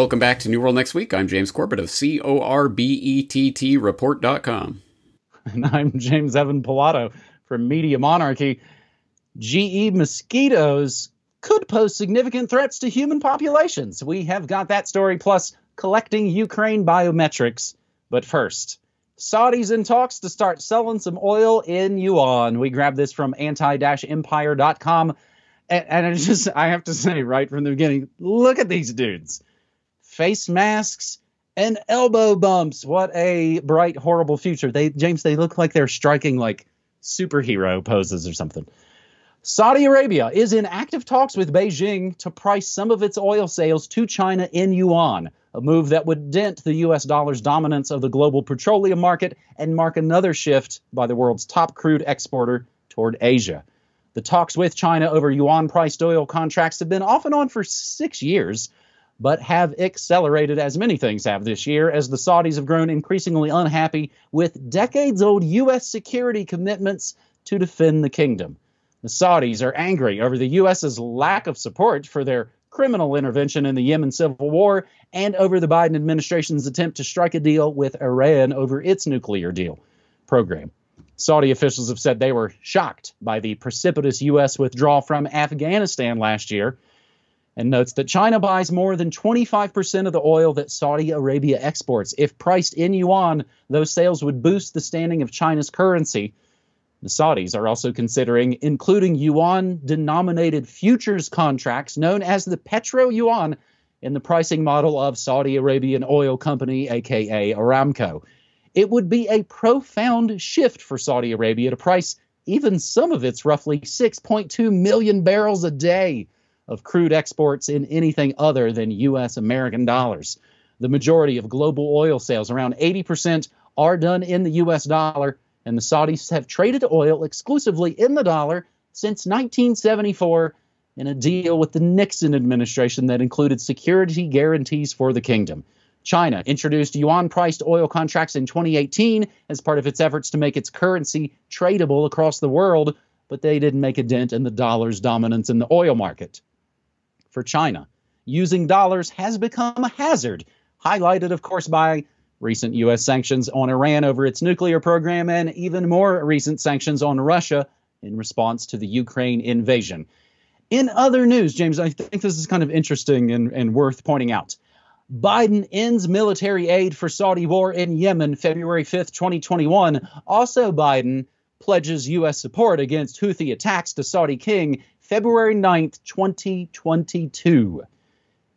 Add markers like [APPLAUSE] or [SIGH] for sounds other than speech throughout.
Welcome back to New World Next Week. I'm James Corbett of C O R B E T T Report.com. And I'm James Evan Pilato from Media Monarchy. GE mosquitoes could pose significant threats to human populations. We have got that story plus collecting Ukraine biometrics. But first, Saudis in talks to start selling some oil in yuan. We grabbed this from anti-empire.com. And, and I just, I have to say right from the beginning, look at these dudes. Face masks and elbow bumps. What a bright, horrible future. They, James, they look like they're striking like superhero poses or something. Saudi Arabia is in active talks with Beijing to price some of its oil sales to China in yuan, a move that would dent the US dollar's dominance of the global petroleum market and mark another shift by the world's top crude exporter toward Asia. The talks with China over yuan priced oil contracts have been off and on for six years, but have accelerated as many things have this year as the Saudis have grown increasingly unhappy with decades old U.S. security commitments to defend the kingdom. The Saudis are angry over the U.S.'s lack of support for their criminal intervention in the Yemen civil war and over the Biden administration's attempt to strike a deal with Iran over its nuclear deal program. Saudi officials have said they were shocked by the precipitous U.S. withdrawal from Afghanistan last year and notes that China buys more than 25% of the oil that Saudi Arabia exports. If priced in yuan, those sales would boost the standing of China's currency the Saudis are also considering including yuan denominated futures contracts known as the petro yuan in the pricing model of Saudi Arabian oil company, aka Aramco. It would be a profound shift for Saudi Arabia to price even some of its roughly 6.2 million barrels a day of crude exports in anything other than U.S. American dollars. The majority of global oil sales, around 80%, are done in the U.S. dollar and the Saudis have traded oil exclusively in the dollar since 1974 in a deal with the Nixon administration that included security guarantees for the kingdom. China introduced yuan priced oil contracts in 2018 as part of its efforts to make its currency tradable across the world, but they didn't make a dent in the dollar's dominance in the oil market. For China, using dollars has become a hazard, highlighted, of course, by recent U.S. sanctions on Iran over its nuclear program, and even more recent sanctions on Russia in response to the Ukraine invasion. In other news, James, I think this is kind of interesting and, and worth pointing out. Biden ends military aid for Saudi war in Yemen February 5th, 2021. Also, Biden pledges U.S. support against Houthi attacks to Saudi king February 9th, 2022.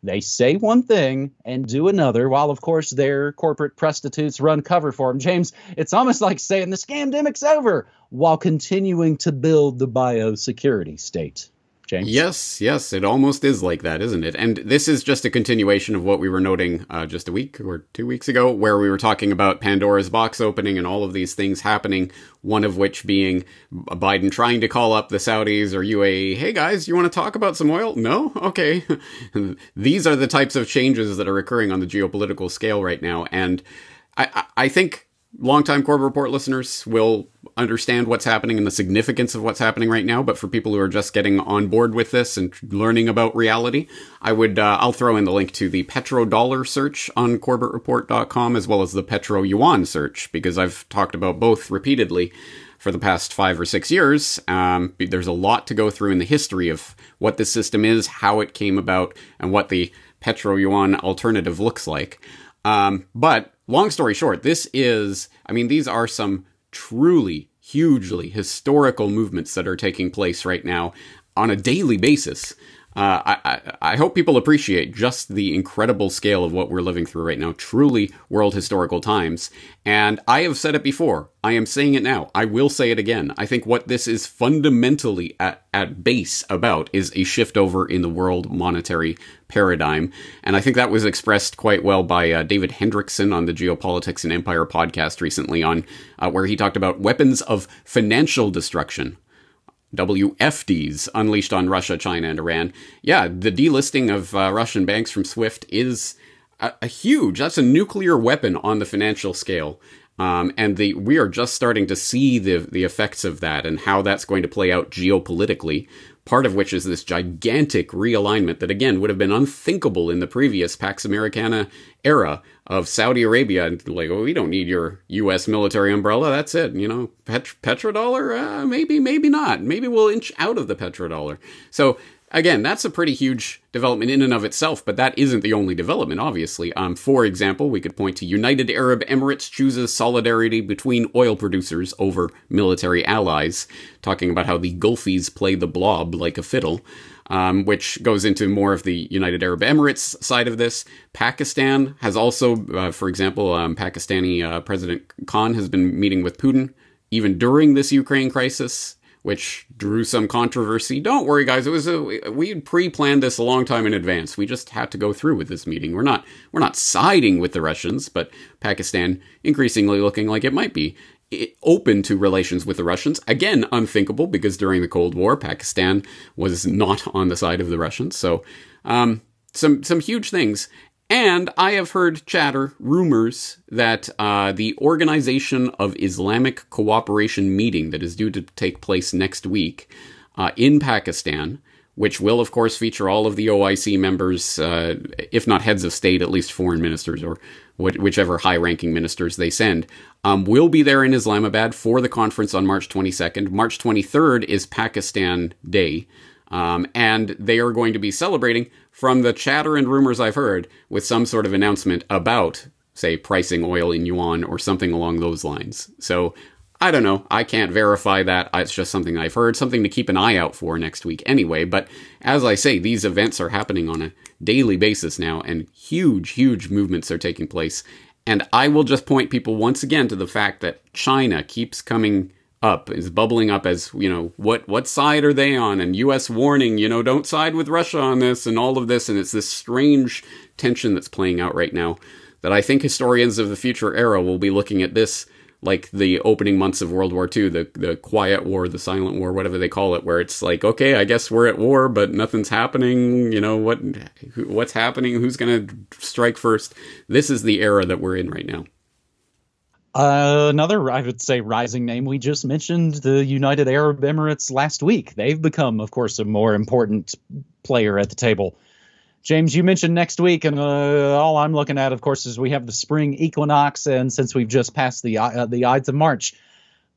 They say one thing and do another, while of course their corporate prostitutes run cover for them. James, it's almost like saying the scamdemic's over while continuing to build the biosecurity state. James? Yes, yes, it almost is like that, isn't it? And this is just a continuation of what we were noting uh, just a week or two weeks ago, where we were talking about Pandora's box opening and all of these things happening. One of which being Biden trying to call up the Saudis or UAE. Hey guys, you want to talk about some oil? No, [LAUGHS] okay. [LAUGHS] these are the types of changes that are occurring on the geopolitical scale right now, and I, I think longtime Corbett Report listeners will understand what's happening and the significance of what's happening right now. But for people who are just getting on board with this and learning about reality, I would uh, I'll throw in the link to the petrodollar search on CorbettReport.com as well as the petro yuan search because I've talked about both repeatedly for the past five or six years. Um, there's a lot to go through in the history of what this system is, how it came about, and what the petro yuan alternative looks like. Um, but long story short, this is, I mean, these are some truly hugely historical movements that are taking place right now on a daily basis. Uh, I, I, hope people appreciate just the incredible scale of what we're living through right now. Truly world historical times. And I have said it before. I am saying it now. I will say it again. I think what this is fundamentally at, at base about is a shift over in the world monetary paradigm. And I think that was expressed quite well by uh, David Hendrickson on the Geopolitics and Empire podcast recently on uh, where he talked about weapons of financial destruction WFDs unleashed on Russia, China, and Iran. Yeah, the delisting of uh, Russian banks from SWIFT is a, a, huge, that's a nuclear weapon on the financial scale. Um, and the we are just starting to see the the effects of that and how that's going to play out geopolitically. Part of which is this gigantic realignment that again would have been unthinkable in the previous Pax Americana era of Saudi Arabia. Like, oh, we don't need your U.S. military umbrella. That's it. You know, pet- petrodollar, uh, maybe, maybe not. Maybe we'll inch out of the petrodollar. So again, that's a pretty huge development in and of itself, but that isn't the only development, obviously. Um, for example, we could point to United Arab Emirates chooses solidarity between oil producers over military allies, talking about how the Gulfies play the blob like a fiddle. Um, which goes into more of the United Arab Emirates side of this. Pakistan has also, uh, for example, um, Pakistani uh, President Khan has been meeting with Putin even during this Ukraine crisis which drew some controversy. Don't worry, guys. It was a, we pre-planned this a long time in advance. We just had to go through with this meeting. We're not we're not siding with the Russians, but Pakistan increasingly looking like it might be open to relations with the Russians. Again, unthinkable because during the Cold War, Pakistan was not on the side of the Russians. So, um, some some huge things. And I have heard chatter, rumors, that uh, the Organization of Islamic Cooperation meeting that is due to take place next week uh, in Pakistan, which will, of course, feature all of the OIC members, uh, if not heads of state, at least foreign ministers or wh- whichever high ranking ministers they send, um, will be there in Islamabad for the conference on March 22nd. March 23rd is Pakistan Day. Um, and they are going to be celebrating from the chatter and rumors I've heard with some sort of announcement about, say, pricing oil in yuan or something along those lines. So I don't know. I can't verify that. It's just something I've heard, something to keep an eye out for next week anyway. But as I say, these events are happening on a daily basis now, and huge, huge movements are taking place. And I will just point people once again to the fact that China keeps coming up is bubbling up as you know what what side are they on? And US warning you know don't side with Russia on this and all of this. And it's this strange tension that's playing out right now that I think historians of the future era will be looking at this like the opening months of World War II the the quiet war the silent war whatever they call it where it's like okay I guess we're at war but nothing's happening. You know what what's happening? Who's to strike first? This is the era that we're in right now another, I would say, rising name. We just mentioned the United Arab Emirates last week. They've become, of course, a more important player at the table. James, you mentioned next week, and uh, all I'm looking at, of course, is we have the spring equinox, and since we've just passed the uh, the Ides of March,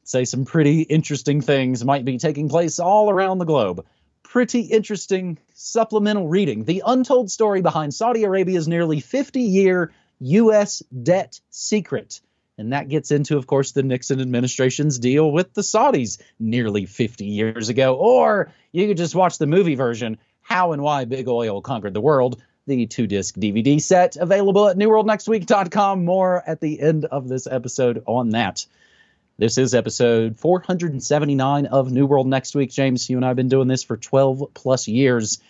say some pretty interesting things might be taking place all around the globe. Pretty interesting supplemental reading: the untold story behind Saudi Arabia's nearly 50 year U.S. debt secret. And that gets into, of course, the Nixon administration's deal with the Saudis nearly 50 years ago. Or you could just watch the movie version, How and Why Big Oil Conquered the World, the two disc DVD set available at newworldnextweek.com. More at the end of this episode on that. This is episode 479 of New World Next Week. James, you and I have been doing this for 12 plus years.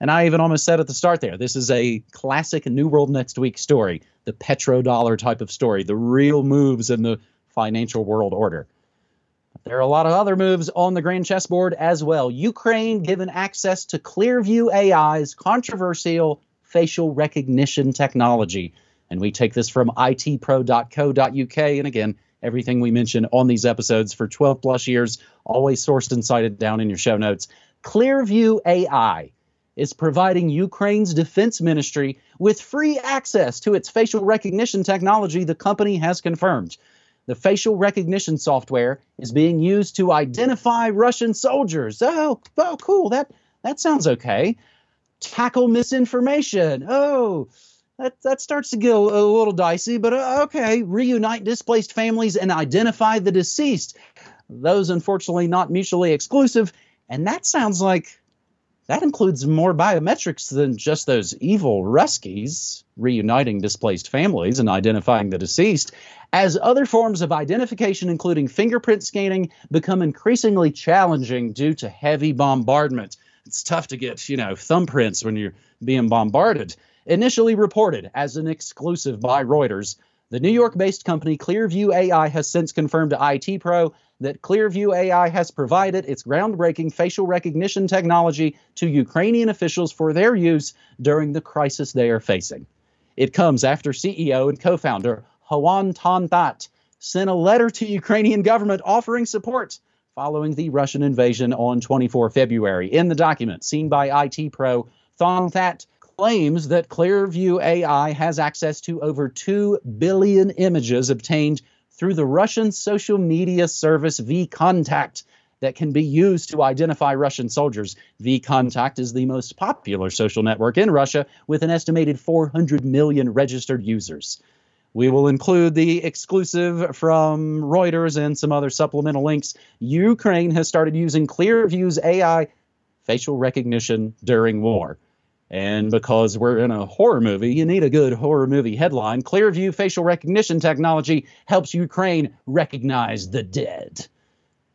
And I even almost said at the start there, this is a classic New World Next Week story, the petrodollar type of story, the real moves in the financial world order. There are a lot of other moves on the grand chessboard as well. Ukraine given access to Clearview AI's controversial facial recognition technology. And we take this from itpro.co.uk. And again, everything we mention on these episodes for 12 plus years, always sourced and cited down in your show notes. Clearview AI is providing Ukraine's defense ministry with free access to its facial recognition technology, the company has confirmed. The facial recognition software is being used to identify Russian soldiers. Oh, oh, cool. That that sounds okay. Tackle misinformation. Oh, that that starts to get a, little dicey, but uh, okay. Reunite displaced families and identify the deceased. Those unfortunately not mutually exclusive, and that sounds like that includes more biometrics than just those evil Ruskies reuniting displaced families and identifying the deceased, as other forms of identification, including fingerprint scanning, become increasingly challenging due to heavy bombardment. It's tough to get, you know, thumbprints when you're being bombarded. Initially reported as an exclusive by Reuters, the New York based company Clearview AI has since confirmed to IT Pro that Clearview AI has provided its groundbreaking facial recognition technology to Ukrainian officials for their use during the crisis they are facing. It comes after CEO and co founder Hoan Ton That sent a letter to Ukrainian government offering support following the Russian invasion on 24 February. In the document seen by IT Pro, Ton That claims that Clearview AI has access to over 2 billion images obtained through the Russian social media service VKontakte that can be used to identify Russian soldiers. VKontakte is the most popular social network in Russia with an estimated 400 million registered users. We will include the exclusive from Reuters and some other supplemental links. Ukraine has started using Clearview's AI facial recognition during war. And because we're in a horror movie, you need a good horror movie headline. Clearview facial recognition technology helps Ukraine recognize the dead.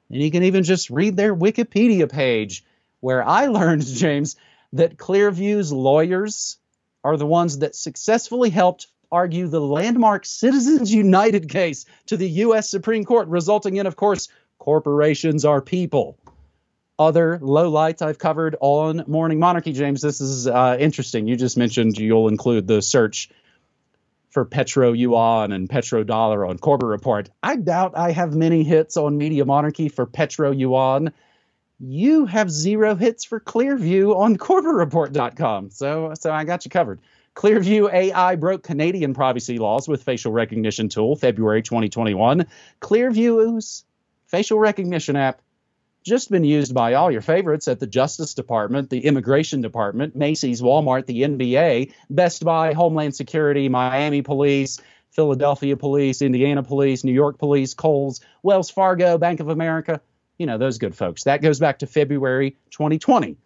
And you can even just read their Wikipedia page, where I [LAUGHS] learned, James, that Clearview's lawyers are the ones that successfully helped argue the landmark Citizens United case to the U.S. Supreme Court, resulting in, of course, corporations are people. Other lowlights I've covered on Morning Monarchy, James. This is uh, interesting. You just mentioned you'll include the search for Petro Yuan and Petro Dollar on Corbett Report. I doubt I have many hits on Media Monarchy for Petro Yuan. You have zero hits for Clearview on CorbettReport.com. So, so I got you covered. Clearview AI broke Canadian privacy laws with facial recognition tool February 2021. Clearview's facial recognition app just been used by all your favorites at the Justice Department, the Immigration Department, Macy's, Walmart, the NBA, Best Buy, Homeland Security, Miami Police, Philadelphia Police, Indiana Police, New York Police, Kohl's, Wells Fargo, Bank of America. You know, those good folks. That goes back to February 2020.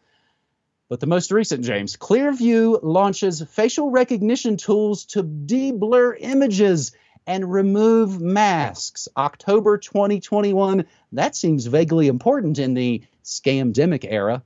But the most recent, James, Clearview launches facial recognition tools to deblur images and remove masks. October 2021. That seems vaguely important in the scamdemic era.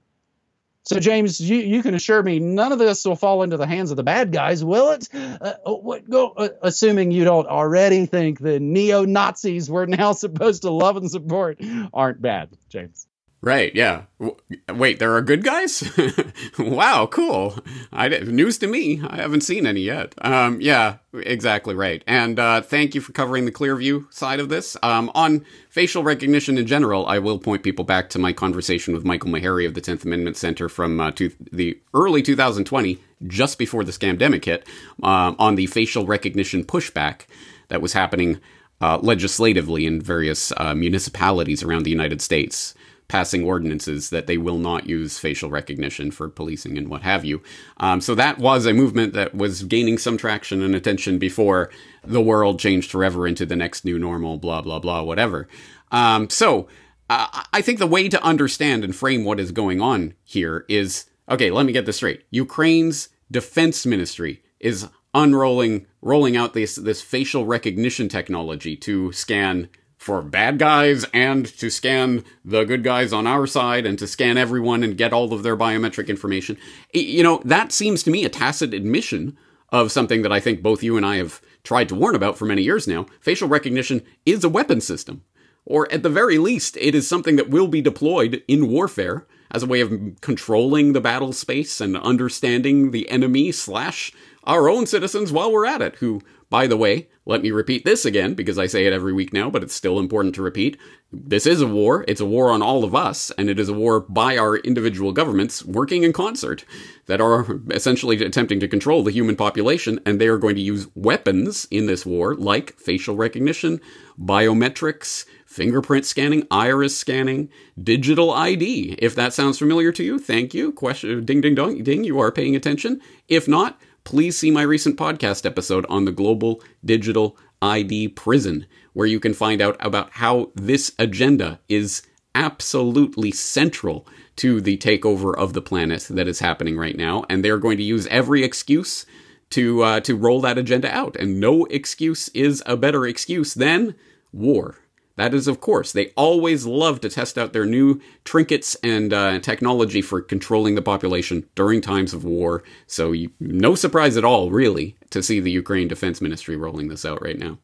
So, James, you, you can assure me none of this will fall into the hands of the bad guys, will it? Uh, uh what, go, uh, assuming you don't already think the neo Nazis we're now [LAUGHS] supposed to love and support aren't bad, James. Right. Yeah. W- wait, there are good guys. [LAUGHS] wow. Cool. I news to me. I haven't seen any yet. Um. Yeah. Exactly right. And uh, thank you for covering the Clearview side of this. Um. On facial recognition in general, I will point people back to my conversation with Michael Maharrey of the Tenth Amendment Center from uh, to the early 2020, just before the scamdemic hit, um, on the facial recognition pushback that was happening uh, legislatively in various uh, municipalities around the United States passing ordinances that they will not use facial recognition for policing and what have you. Um, so that was a movement that was gaining some traction and attention before the world changed forever into the next new normal, blah, blah, blah, whatever. Um, so uh, I think the way to understand and frame what is going on here is okay, let me get this straight. Ukraine's defense ministry is unrolling, rolling out this, this facial recognition technology to scan for bad guys and to scan the good guys on our side and to scan everyone and get all of their biometric information. You know, that seems to me a tacit admission of something that I think both you and I have tried to warn about for many years now. Facial recognition is a weapon system. Or at the very least, it is something that will be deployed in warfare as a way of controlling the battle space and understanding the enemy slash our own citizens while we're at it, who by the way, let me repeat this again because I say it every week now, but it's still important to repeat. This is a war. It's a war on all of us, and it is a war by our individual governments working in concert that are essentially attempting to control the human population, and they are going to use weapons in this war like facial recognition, biometrics, fingerprint scanning, iris scanning, digital ID. If that sounds familiar to you, thank you. Question ding ding dong ding, you are paying attention. If not, please see my recent podcast episode on the Global Digital ID Prison, where you can find out about how this agenda is absolutely central to the takeover of the planet that is happening right now, and they're going to use every excuse to uh, to roll that agenda out. And no excuse is a better excuse than war. That is, of course, they always love to test out their new trinkets and uh, technology for controlling the population during times of war. So, you, no surprise at all, really, to see the Ukraine Defense Ministry rolling this out right now.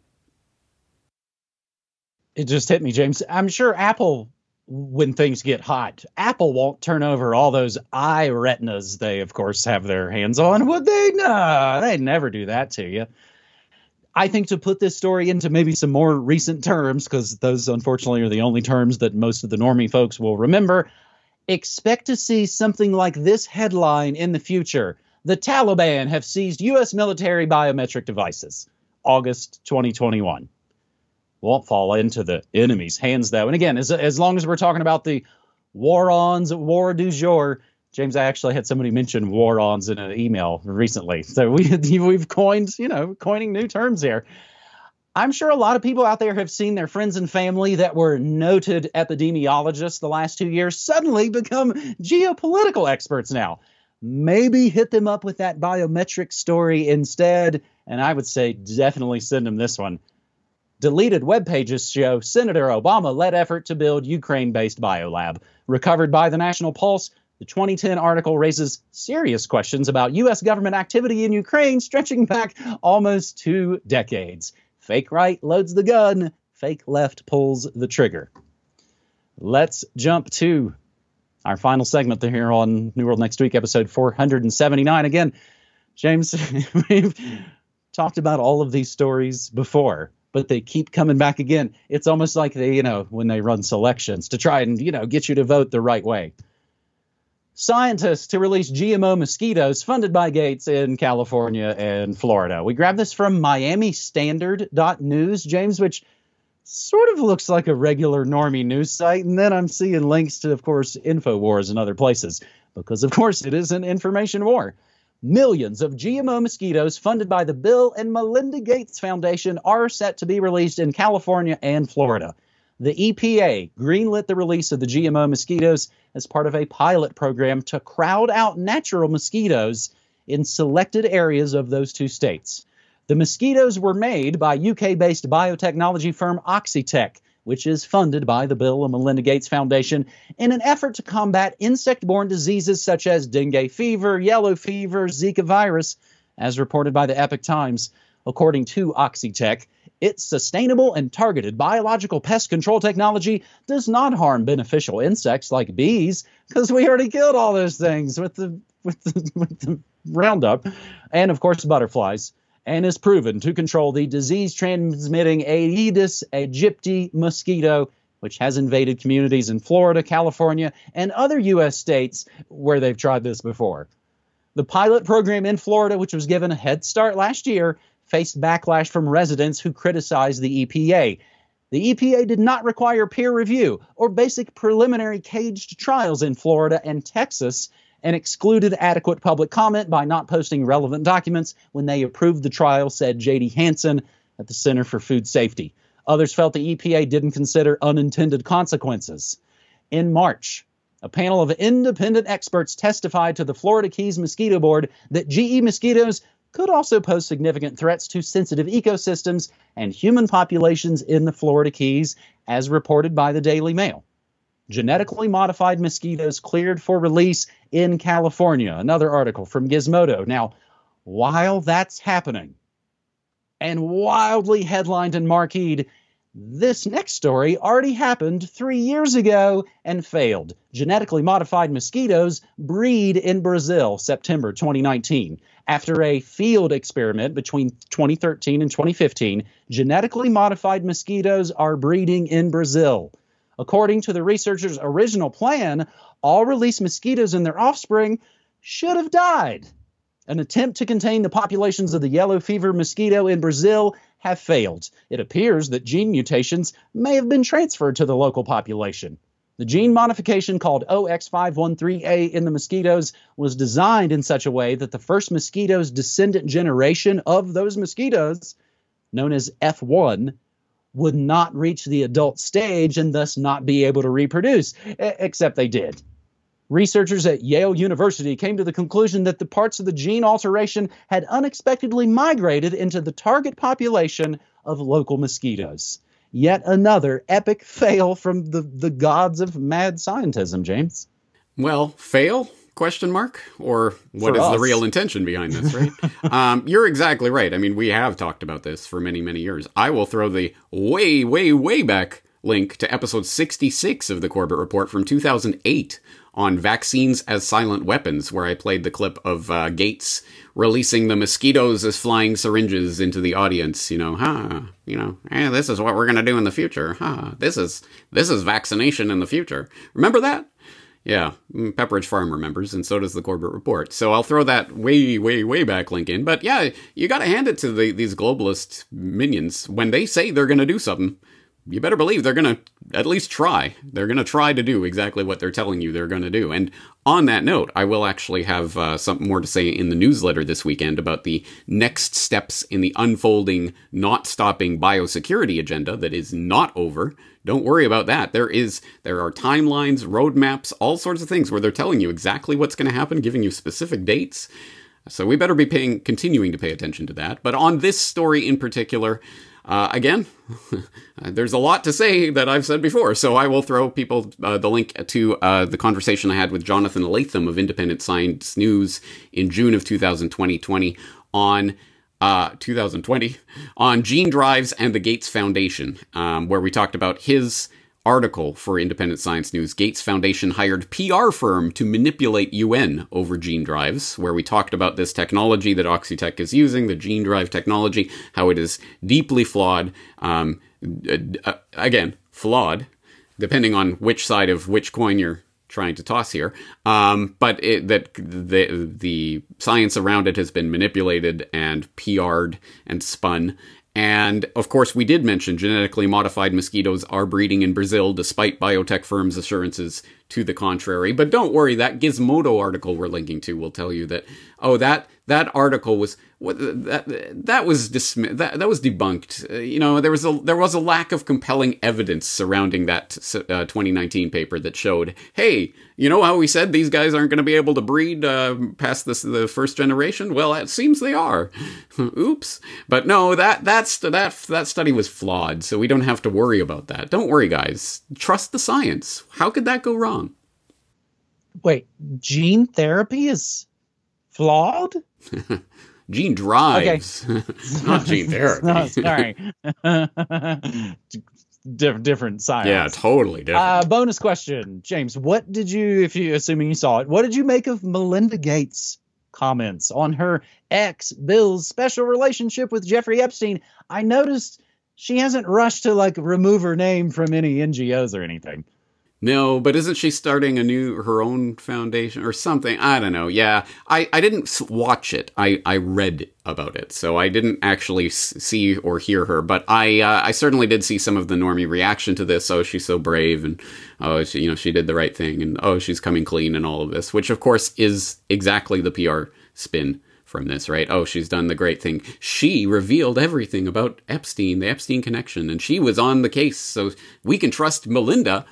It just hit me, James. I'm sure Apple, when things get hot, Apple won't turn over all those eye retinas they, of course, have their hands on, would they? No, they'd never do that to you. I think to put this story into maybe some more recent terms, because those unfortunately are the only terms that most of the normie folks will remember, expect to see something like this headline in the future. The Taliban have seized U.S. military biometric devices. August 2021. Won't fall into the enemy's hands, though. And again, as, as long as we're talking about the war-ons, war du jour, James, I actually had somebody mention war-ons in an email recently. So we, [LAUGHS] we've coined, you know, coining new terms here. I'm sure a lot of people out there have seen their friends and family that were noted epidemiologists the last two years suddenly become geopolitical experts now. Maybe hit them up with that biometric story instead. And I would say definitely send them this one. Deleted web pages show Senator Obama led effort to build Ukraine based biolab. Recovered by the National Pulse, the 2010 article raises serious questions about U.S. government activity in Ukraine stretching back almost two decades. Fake right loads the gun, fake left pulls the trigger. Let's jump to our final segment here on New World Next Week, episode 479. Again, James, [LAUGHS] we've talked about all of these stories before, but they keep coming back again. It's almost like they, you know, when they run selections to try and, you know, get you to vote the right way. Scientists to release GMO mosquitoes funded by Gates in California and Florida. We grabbed this from Miami Standard.news, James, which sort of looks like a regular normie news site. And then I'm seeing links to, of course, InfoWars and other places, because, of course, it is an information war. Millions of GMO mosquitoes funded by the Bill and Melinda Gates Foundation are set to be released in California and Florida. The EPA greenlit the release of the GMO mosquitoes as part of a pilot program to crowd out natural mosquitoes in selected areas of those two states. The mosquitoes were made by UK based biotechnology firm Oxitec, which is funded by the Bill and Melinda Gates Foundation in an effort to combat insect borne diseases such as dengue fever, yellow fever, Zika virus, as reported by the Epoch Times. According to Oxitec, its sustainable and targeted biological pest control technology does not harm beneficial insects like bees, because we already killed all those things with the with the, with the Roundup, and of course butterflies, and is proven to control the disease-transmitting Aedes aegypti mosquito, which has invaded communities in Florida, California, and other U.S. states where they've tried this before. The pilot program in Florida, which was given a head start last year, faced backlash from residents who criticized the EPA. The EPA did not require peer review or basic preliminary caged trials in Florida and Texas and excluded adequate public comment by not posting relevant documents when they approved the trial, said Jaydee Hanson at the Center for Food Safety. Others felt the EPA didn't consider unintended consequences. In March, a panel of independent experts testified to the Florida Keys Mosquito Board that GE mosquitoes could also pose significant threats to sensitive ecosystems and human populations in the Florida Keys, as reported by the Daily Mail. Genetically modified mosquitoes cleared for release in California. Another article from Gizmodo. Now, while that's happening, and wildly headlined and marqueed, this next story already happened three years ago and failed. Genetically modified mosquitoes breed in Brazil, September 2019. After a field experiment between 2013 and 2015, genetically modified mosquitoes are breeding in Brazil. According to the researchers' original plan, all released mosquitoes and their offspring should have died. An attempt to contain the populations of the yellow fever mosquito in Brazil have failed. It appears that gene mutations may have been transferred to the local population. The gene modification called OX513A in the mosquitoes was designed in such a way that the first mosquito's descendant generation of those mosquitoes, known as F1, would not reach the adult stage and thus not be able to reproduce, except they did. Researchers at Yale University came to the conclusion that the parts of the gene alteration had unexpectedly migrated into the target population of local mosquitoes. Yet another epic fail from the, the gods of mad scientism, James. Well, fail? Question mark? Or what for is us. the real intention behind this, right? [LAUGHS] um, you're exactly right. I mean, we have talked about this for many, many years. I will throw the way, way, way back link to episode 66 of the Corbett Report from 2008 on vaccines as silent weapons, where I played the clip of uh, Gates releasing the mosquitoes as flying syringes into the audience. You know, huh? You know, hey, this is what we're gonna do in the future. Huh? This is this is vaccination in the future. Remember that? Yeah, mm, Pepperidge Farm remembers, and so does the Corbett Report. So I'll throw that way, way, way back link in. But yeah, you got to hand it to the, these globalist minions when they say they're going to do something you better believe they're going to at least try. They're going to try to do exactly what they're telling you they're going to do. And on that note, I will actually have uh, something more to say in the newsletter this weekend about the next steps in the unfolding, not stopping biosecurity agenda that is not over. Don't worry about that. There is there are timelines, roadmaps, all sorts of things where they're telling you exactly what's going to happen, giving you specific dates. So we better be paying continuing to pay attention to that. But on this story in particular, uh, again, [LAUGHS] there's a lot to say that I've said before, so I will throw people uh, the link to uh, the conversation I had with Jonathan Latham of Independent Science News in June of 2020 on uh, 2020 on gene drives and the Gates Foundation, um, where we talked about his article for Independent Science News, Gates Foundation hired PR firm to manipulate UN over gene drives, where we talked about this technology that Oxitec is using, the gene drive technology, how it is deeply flawed. Um, uh, again, flawed, depending on which side of which coin you're trying to toss here. Um, but it, that the the science around it has been manipulated and PR'd and spun, and of course, we did mention genetically modified mosquitoes are breeding in Brazil despite biotech firms' assurances to the contrary. But don't worry, that Gizmodo article we're linking to will tell you that, oh, that that article was that that was dismi- that that was debunked. Uh, you know, there was a there was a lack of compelling evidence surrounding that uh, 2019 paper that showed, hey, you know how we said these guys aren't going to be able to breed uh, past this the first generation? Well, it seems they are. [LAUGHS] Oops. But no, that that's that that study was flawed, so we don't have to worry about that. Don't worry, guys. Trust the science. How could that go wrong? Wait, gene therapy is flawed? [LAUGHS] gene drives, okay. [LAUGHS] not gene [LAUGHS] therapy. no, sorry. [LAUGHS] Different, different science. Yeah, totally different. Uh, bonus question, James. What did you, if you, assuming you saw it, what did you make of Melinda Gates' comments on her ex Bill's special relationship with Jeffrey Epstein? I noticed she hasn't rushed to like remove her name from any NGOs or anything. No, but isn't she starting a new her own foundation or something? I don't know. Yeah, I I didn't watch it. I I read about it, so I didn't actually see or hear her. But I uh, I certainly did see some of the normie reaction to this. Oh, she's so brave, and oh, she you know she did the right thing, and oh, she's coming clean, and all of this, which of course is exactly the PR spin from this, right? Oh, she's done the great thing. She revealed everything about Epstein, the Epstein connection, and she was on the case, so we can trust Melinda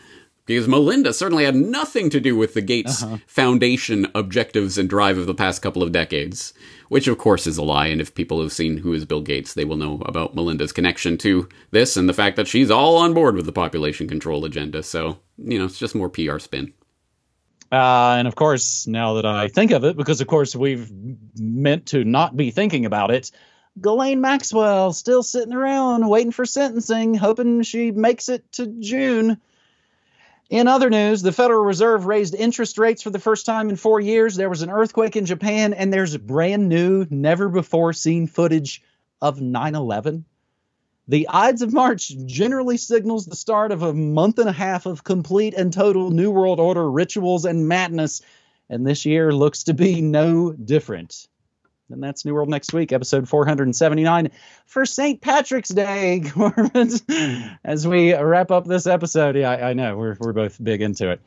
because Melinda certainly had nothing to do with the Gates uh-huh. Foundation objectives and drive of the past couple of decades, which of course is a lie. And if people have seen who is Bill Gates, they will know about Melinda's connection to this and the fact that she's all on board with the population control agenda. So, you know, it's just more PR spin. Uh, and of course, now that I think of it, because of course we've meant to not be thinking about it, Ghislaine Maxwell still sitting around waiting for sentencing, hoping she makes it to June. In other news, the Federal Reserve raised interest rates for the first time in four years. There was an earthquake in Japan, and there's brand new, never before seen footage of 9 11. The Ides of March generally signals the start of a month and a half of complete and total New World Order rituals and madness, and this year looks to be no different. And that's New World Next Week, episode 479 for St. Patrick's Day, [LAUGHS] Corbin. Hmm. As we wrap up this episode, yeah, I, I know we're, we're both big into it.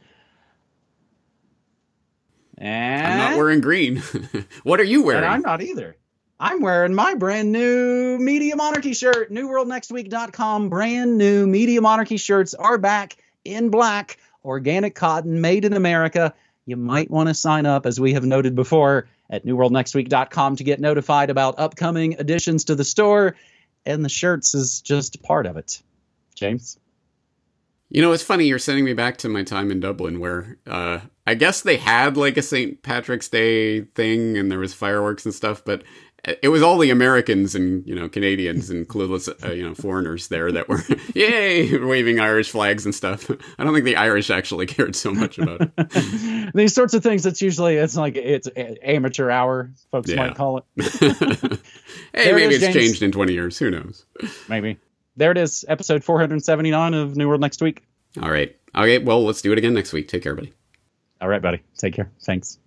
And I'm not wearing green. [LAUGHS] what are you wearing? I'm not either. I'm wearing my brand new Media Monarchy shirt. NewWorldNextWeek.com. Brand new Media Monarchy shirts are back in black, organic cotton, made in America. You might want to sign up, as we have noted before at newworldnextweek.com to get notified about upcoming additions to the store. And the shirts is just part of it. James? You know, it's funny you're sending me back to my time in Dublin where uh, I guess they had like a St. Patrick's Day thing and there was fireworks and stuff, but it was all the Americans and you know Canadians and clueless uh, you know foreigners there that were [LAUGHS] yay waving Irish flags and stuff. I don't think the Irish actually [LAUGHS] cared so much about it. [LAUGHS] These sorts of things. It's usually it's like it's amateur hour. Folks Yeah. might call it. hey, There it maybe is, it's James. changed in twenty years. Who knows? Maybe. There it is. Episode 479 of New World next week. All right. Okay. Well, let's do it again next week. Take care, buddy. All right, buddy. Take care. Thanks.